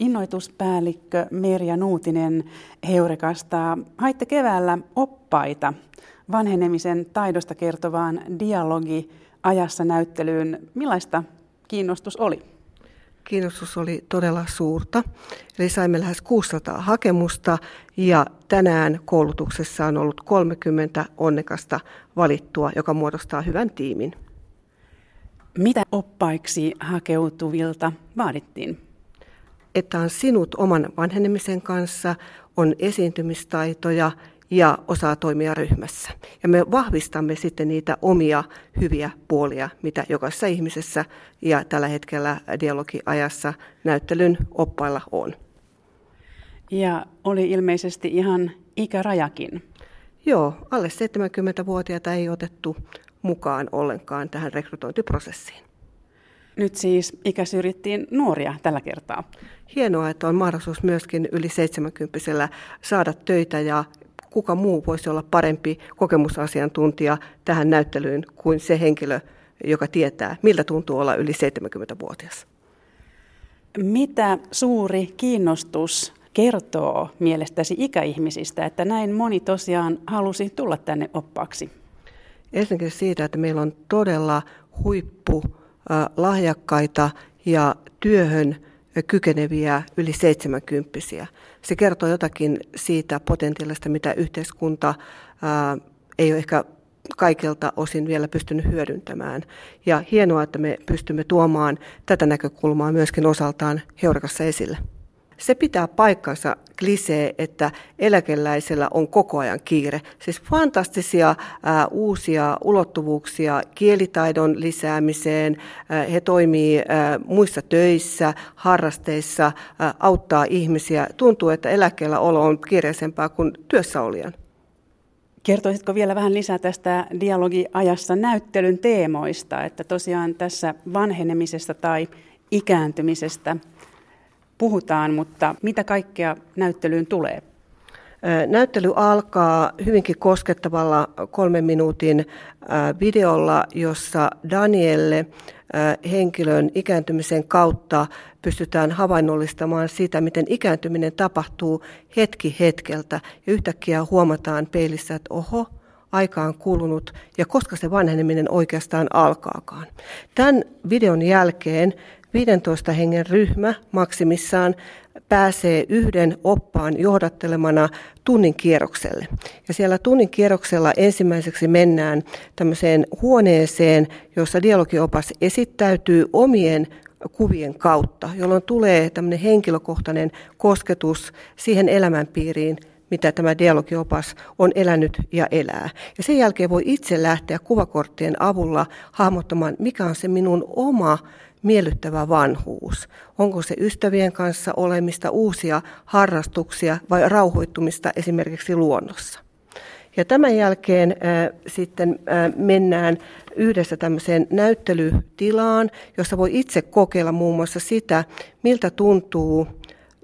innoituspäällikkö Merja Nuutinen Heurekasta. Haitte keväällä oppaita vanhenemisen taidosta kertovaan dialogi ajassa näyttelyyn. Millaista kiinnostus oli? Kiinnostus oli todella suurta. Eli saimme lähes 600 hakemusta ja tänään koulutuksessa on ollut 30 onnekasta valittua, joka muodostaa hyvän tiimin. Mitä oppaiksi hakeutuvilta vaadittiin? Että on sinut oman vanhenemisen kanssa, on esiintymistaitoja ja osaa toimia ryhmässä. Ja me vahvistamme sitten niitä omia hyviä puolia, mitä jokaisessa ihmisessä ja tällä hetkellä dialogiajassa näyttelyn oppailla on. Ja oli ilmeisesti ihan ikärajakin. Joo, alle 70-vuotiaita ei otettu mukaan ollenkaan tähän rekrytointiprosessiin. Nyt siis ikäsyrjittiin nuoria tällä kertaa. Hienoa, että on mahdollisuus myöskin yli 70 saada töitä ja kuka muu voisi olla parempi kokemusasiantuntija tähän näyttelyyn kuin se henkilö, joka tietää, miltä tuntuu olla yli 70-vuotias. Mitä suuri kiinnostus kertoo mielestäsi ikäihmisistä, että näin moni tosiaan halusi tulla tänne oppaaksi? Ensinnäkin siitä, että meillä on todella huippu lahjakkaita ja työhön kykeneviä yli 70 Se kertoo jotakin siitä potentiaalista, mitä yhteiskunta ei ole ehkä kaikilta osin vielä pystynyt hyödyntämään. Ja hienoa, että me pystymme tuomaan tätä näkökulmaa myöskin osaltaan Heurakassa esille. Se pitää paikkansa klisee, että eläkeläisellä on koko ajan kiire. Siis fantastisia ää, uusia ulottuvuuksia kielitaidon lisäämiseen. Ää, he toimii ää, muissa töissä, harrasteissa, ää, auttaa ihmisiä. Tuntuu, että eläkkeellä olo on kiireisempää kuin työssäolijan. Kertoisitko vielä vähän lisää tästä dialogiajassa näyttelyn teemoista, että tosiaan tässä vanhenemisesta tai ikääntymisestä puhutaan, mutta mitä kaikkea näyttelyyn tulee? Näyttely alkaa hyvinkin koskettavalla kolmen minuutin videolla, jossa Danielle henkilön ikääntymisen kautta pystytään havainnollistamaan sitä, miten ikääntyminen tapahtuu hetki hetkeltä. Ja yhtäkkiä huomataan peilissä, että oho, aika on kulunut ja koska se vanheneminen oikeastaan alkaakaan. Tämän videon jälkeen 15 hengen ryhmä maksimissaan pääsee yhden oppaan johdattelemana tunnin kierrokselle. Ja siellä tunnin kierroksella ensimmäiseksi mennään tämmöiseen huoneeseen, jossa dialogiopas esittäytyy omien kuvien kautta, jolloin tulee tämmöinen henkilökohtainen kosketus siihen elämänpiiriin, mitä tämä dialogiopas on elänyt ja elää. Ja sen jälkeen voi itse lähteä kuvakorttien avulla hahmottamaan, mikä on se minun oma miellyttävä vanhuus? Onko se ystävien kanssa olemista, uusia harrastuksia vai rauhoittumista esimerkiksi luonnossa? Ja tämän jälkeen äh, sitten äh, mennään yhdessä tämmöiseen näyttelytilaan, jossa voi itse kokeilla muun muassa sitä, miltä tuntuu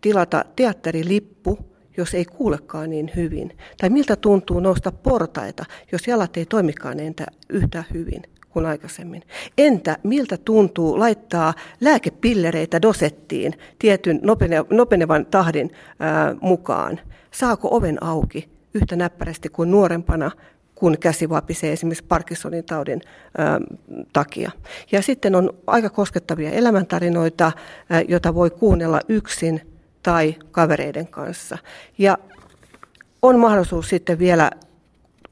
tilata teatterilippu, jos ei kuulekaan niin hyvin. Tai miltä tuntuu nousta portaita, jos jalat ei toimikaan entä yhtä hyvin kuin aikaisemmin. Entä miltä tuntuu laittaa lääkepillereitä dosettiin tietyn nopenevan tahdin ää, mukaan? Saako oven auki yhtä näppärästi kuin nuorempana, kun käsi vapisee esimerkiksi Parkinsonin taudin ää, takia. Ja sitten on aika koskettavia elämäntarinoita, ää, joita voi kuunnella yksin tai kavereiden kanssa. Ja on mahdollisuus sitten vielä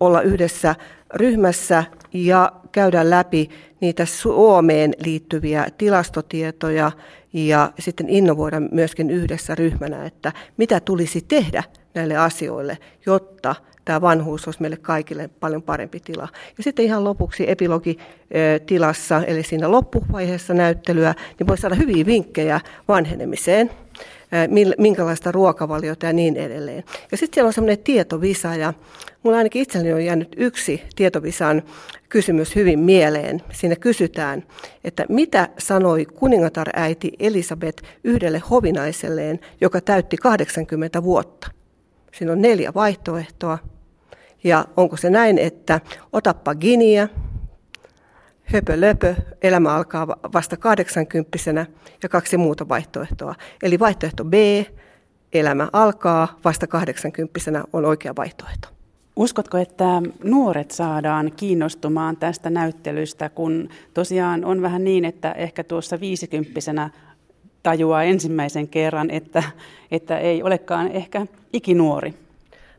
olla yhdessä ryhmässä ja käydä läpi niitä Suomeen liittyviä tilastotietoja ja sitten innovoida myöskin yhdessä ryhmänä, että mitä tulisi tehdä näille asioille, jotta tämä vanhuus olisi meille kaikille paljon parempi tila. Ja sitten ihan lopuksi epilogitilassa, eli siinä loppuvaiheessa näyttelyä, niin voi saada hyviä vinkkejä vanhenemiseen minkälaista ruokavaliota ja niin edelleen. Ja sitten siellä on semmoinen tietovisa ja mulla ainakin itselleni on jäänyt yksi tietovisan kysymys hyvin mieleen. Siinä kysytään, että mitä sanoi kuningatar äiti Elisabeth yhdelle hovinaiselleen, joka täytti 80 vuotta. Siinä on neljä vaihtoehtoa. Ja onko se näin, että otappa giniä, höpö löpö, elämä alkaa vasta 80 ja kaksi muuta vaihtoehtoa. Eli vaihtoehto B, elämä alkaa vasta 80 on oikea vaihtoehto. Uskotko, että nuoret saadaan kiinnostumaan tästä näyttelystä, kun tosiaan on vähän niin, että ehkä tuossa viisikymppisenä tajuaa ensimmäisen kerran, että, että ei olekaan ehkä ikinuori?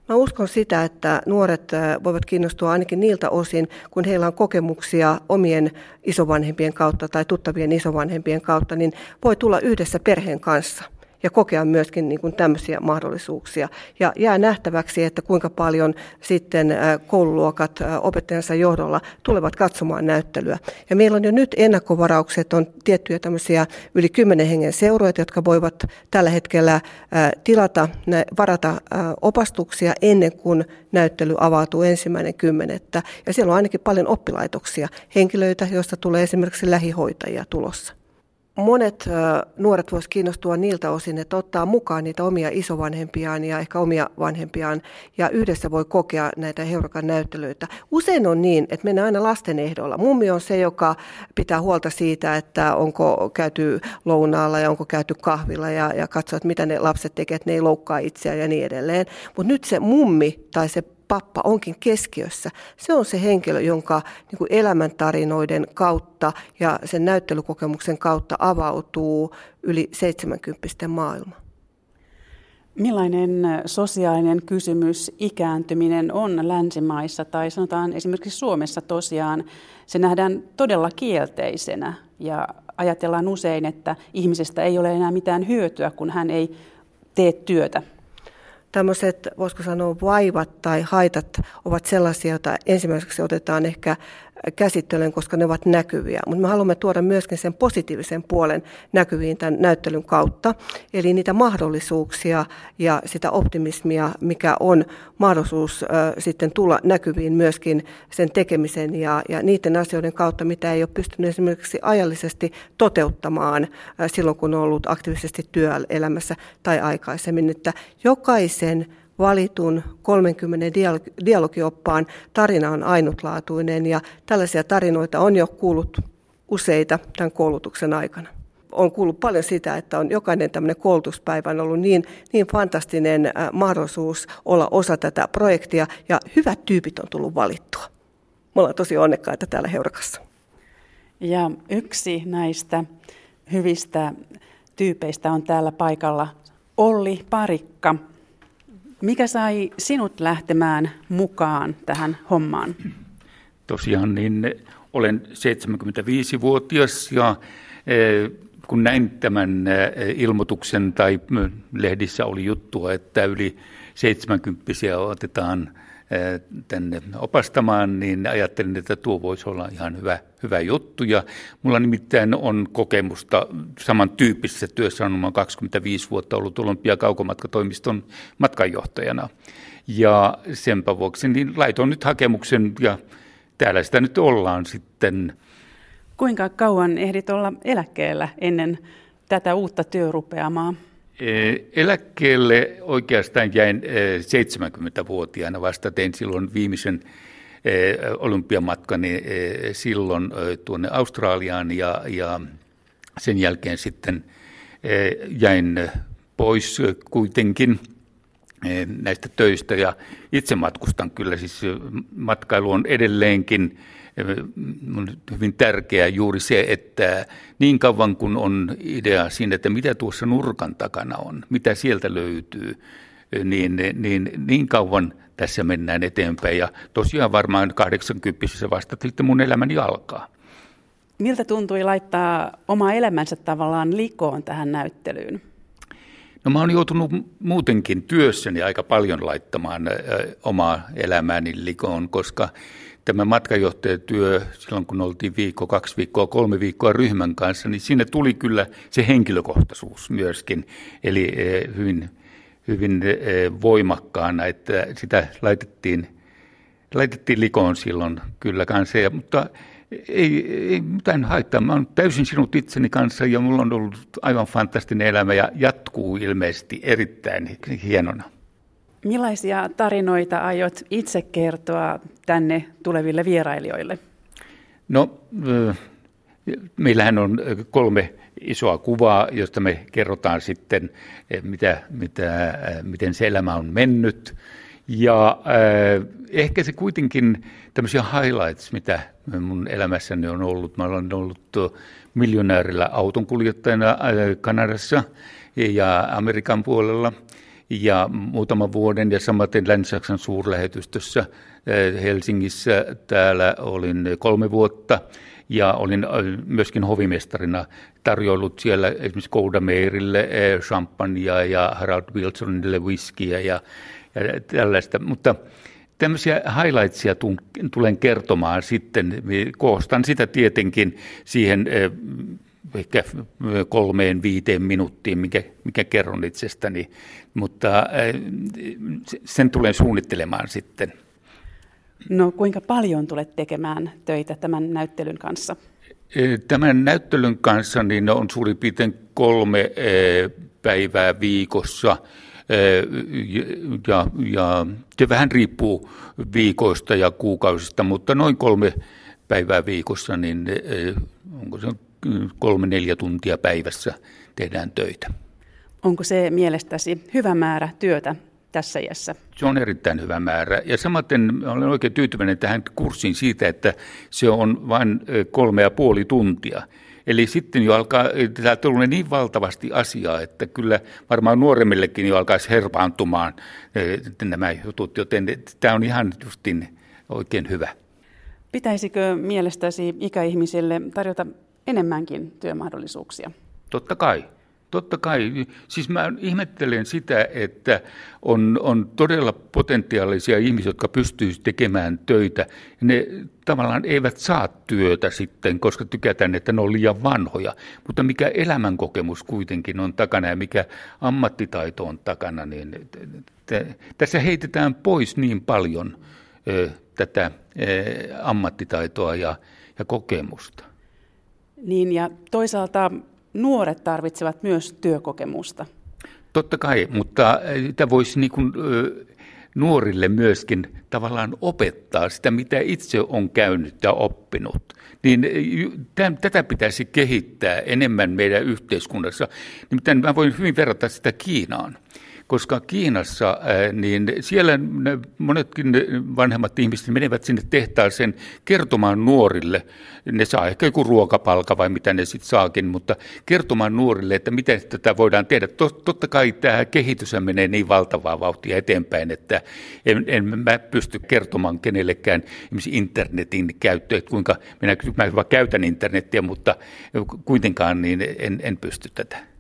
Mä uskon sitä, että nuoret voivat kiinnostua ainakin niiltä osin, kun heillä on kokemuksia omien isovanhempien kautta tai tuttavien isovanhempien kautta, niin voi tulla yhdessä perheen kanssa – ja kokea myöskin niin kuin tämmöisiä mahdollisuuksia. Ja jää nähtäväksi, että kuinka paljon sitten koululuokat opettajansa johdolla tulevat katsomaan näyttelyä. Ja meillä on jo nyt ennakkovaraukset, on tiettyjä tämmöisiä yli kymmenen hengen seuroja, jotka voivat tällä hetkellä tilata, varata opastuksia ennen kuin näyttely avautuu ensimmäinen kymmenettä. Ja siellä on ainakin paljon oppilaitoksia, henkilöitä, joista tulee esimerkiksi lähihoitajia tulossa monet nuoret voisivat kiinnostua niiltä osin, että ottaa mukaan niitä omia isovanhempiaan ja ehkä omia vanhempiaan ja yhdessä voi kokea näitä Heurakan näyttelyitä. Usein on niin, että mennään aina lasten ehdolla. Mummi on se, joka pitää huolta siitä, että onko käyty lounaalla ja onko käyty kahvilla ja, ja katsoo, että mitä ne lapset tekevät, että ne ei loukkaa itseään ja niin edelleen. Mutta nyt se mummi tai se pappa onkin keskiössä. Se on se henkilö, jonka niin kuin elämäntarinoiden kautta ja sen näyttelykokemuksen kautta avautuu yli 70 maailma. Millainen sosiaalinen kysymys ikääntyminen on länsimaissa tai sanotaan esimerkiksi Suomessa tosiaan? Se nähdään todella kielteisenä ja ajatellaan usein, että ihmisestä ei ole enää mitään hyötyä, kun hän ei tee työtä tämmöiset, voisiko sanoa, vaivat tai haitat ovat sellaisia, joita ensimmäiseksi otetaan ehkä käsittelen, koska ne ovat näkyviä. Mutta me haluamme tuoda myöskin sen positiivisen puolen näkyviin tämän näyttelyn kautta. Eli niitä mahdollisuuksia ja sitä optimismia, mikä on mahdollisuus sitten tulla näkyviin myöskin sen tekemisen ja, ja niiden asioiden kautta, mitä ei ole pystynyt esimerkiksi ajallisesti toteuttamaan silloin, kun on ollut aktiivisesti työelämässä tai aikaisemmin. Että jokaisen valitun 30 dialogioppaan tarina on ainutlaatuinen ja tällaisia tarinoita on jo kuullut useita tämän koulutuksen aikana. On kuullut paljon sitä, että on jokainen tämmöinen koulutuspäivä on ollut niin, niin fantastinen äh, mahdollisuus olla osa tätä projektia ja hyvät tyypit on tullut valittua. Me ollaan tosi onnekkaita täällä Heurakassa. Ja yksi näistä hyvistä tyypeistä on täällä paikalla Olli Parikka. Mikä sai sinut lähtemään mukaan tähän hommaan? Tosiaan niin olen 75-vuotias ja e, kun näin tämän e, ilmoituksen tai lehdissä oli juttua, että yli 70 otetaan tänne opastamaan, niin ajattelin, että tuo voisi olla ihan hyvä, hyvä juttu. Ja mulla nimittäin on kokemusta samantyyppisessä työssä, on 25 vuotta ollut Olympia kaukomatkatoimiston matkanjohtajana. Ja senpä vuoksi niin laitoin nyt hakemuksen ja täällä sitä nyt ollaan sitten. Kuinka kauan ehdit olla eläkkeellä ennen tätä uutta työrupeamaa? Eläkkeelle oikeastaan jäin 70-vuotiaana vasta, tein silloin viimeisen olympiamatkani silloin tuonne Australiaan ja, ja sen jälkeen sitten jäin pois kuitenkin näistä töistä. Ja itse matkustan kyllä, siis matkailu on edelleenkin on hyvin tärkeää juuri se, että niin kauan kun on idea siinä, että mitä tuossa nurkan takana on, mitä sieltä löytyy, niin, niin, niin kauan tässä mennään eteenpäin. Ja tosiaan varmaan 80 vasta sitten mun elämäni alkaa. Miltä tuntui laittaa oma elämänsä tavallaan likoon tähän näyttelyyn? No mä oon joutunut muutenkin työssäni aika paljon laittamaan omaa elämääni likoon, koska tämä matkajohtajatyö, silloin kun oltiin viikko, kaksi viikkoa, kolme viikkoa ryhmän kanssa, niin sinne tuli kyllä se henkilökohtaisuus myöskin, eli eh, hyvin, hyvin eh, voimakkaana, että sitä laitettiin, laitettiin likoon silloin kyllä kanssa, ja, mutta ei, ei mitään haittaa. Mä olen täysin sinut itseni kanssa ja mulla on ollut aivan fantastinen elämä ja jatkuu ilmeisesti erittäin hienona. Millaisia tarinoita aiot itse kertoa tänne tuleville vierailijoille? No, meillähän on kolme isoa kuvaa, josta me kerrotaan sitten, mitä, mitä, miten se elämä on mennyt. Ja äh, ehkä se kuitenkin tämmöisiä highlights, mitä mun elämässäni on ollut. Mä olen ollut miljonäärillä autonkuljettajana äh, Kanadassa ja Amerikan puolella ja muutaman vuoden ja samaten Länsi-Saksan suurlähetystössä äh, Helsingissä. Täällä olin kolme vuotta ja olin äh, myöskin hovimestarina tarjoillut siellä esimerkiksi Golda Meirille äh, champagnea ja Harald Wilsonille whiskiä ja, ja tällaista. Mutta tämmöisiä highlightsia tulen kertomaan sitten. Koostan sitä tietenkin siihen ehkä kolmeen, viiteen minuuttiin, mikä, mikä kerron itsestäni, mutta sen tulen suunnittelemaan sitten. No kuinka paljon tulet tekemään töitä tämän näyttelyn kanssa? E, tämän näyttelyn kanssa niin on suurin piirtein kolme e, päivää viikossa. Ja, ja se vähän riippuu viikoista ja kuukausista, mutta noin kolme päivää viikossa, niin onko se kolme neljä tuntia päivässä tehdään töitä. Onko se mielestäsi hyvä määrä työtä tässä iässä? Se on erittäin hyvä määrä. Ja samaten olen oikein tyytyväinen tähän kurssiin siitä, että se on vain kolme ja puoli tuntia. Eli sitten jo alkaa, tämä tulee niin valtavasti asiaa, että kyllä varmaan nuoremmillekin jo alkaisi herpaantumaan nämä jutut, joten tämä on ihan justin oikein hyvä. Pitäisikö mielestäsi ikäihmisille tarjota enemmänkin työmahdollisuuksia? Totta kai. Totta kai. Siis mä ihmettelen sitä, että on, on todella potentiaalisia ihmisiä, jotka pystyisivät tekemään töitä. Ne tavallaan eivät saa työtä sitten, koska tykätään, että ne on liian vanhoja. Mutta mikä elämänkokemus kuitenkin on takana ja mikä ammattitaito on takana, niin tässä heitetään pois niin paljon ö, tätä ö, ammattitaitoa ja, ja kokemusta. Niin ja toisaalta nuoret tarvitsevat myös työkokemusta. Totta kai, mutta sitä voisi niin kuin, nuorille myöskin tavallaan opettaa sitä, mitä itse on käynyt ja oppinut. Niin tätä pitäisi kehittää enemmän meidän yhteiskunnassa. Nimittäin mä voin hyvin verrata sitä Kiinaan koska Kiinassa niin siellä monetkin vanhemmat ihmiset menevät sinne tehtaaseen kertomaan nuorille, ne saa ehkä joku ruokapalka vai mitä ne sitten saakin, mutta kertomaan nuorille, että miten tätä voidaan tehdä. Totta kai tämä kehitys menee niin valtavaa vauhtia eteenpäin, että en, en mä pysty kertomaan kenellekään internetin käyttöä, kuinka minä, mä käytän internetiä, mutta kuitenkaan niin en, en pysty tätä.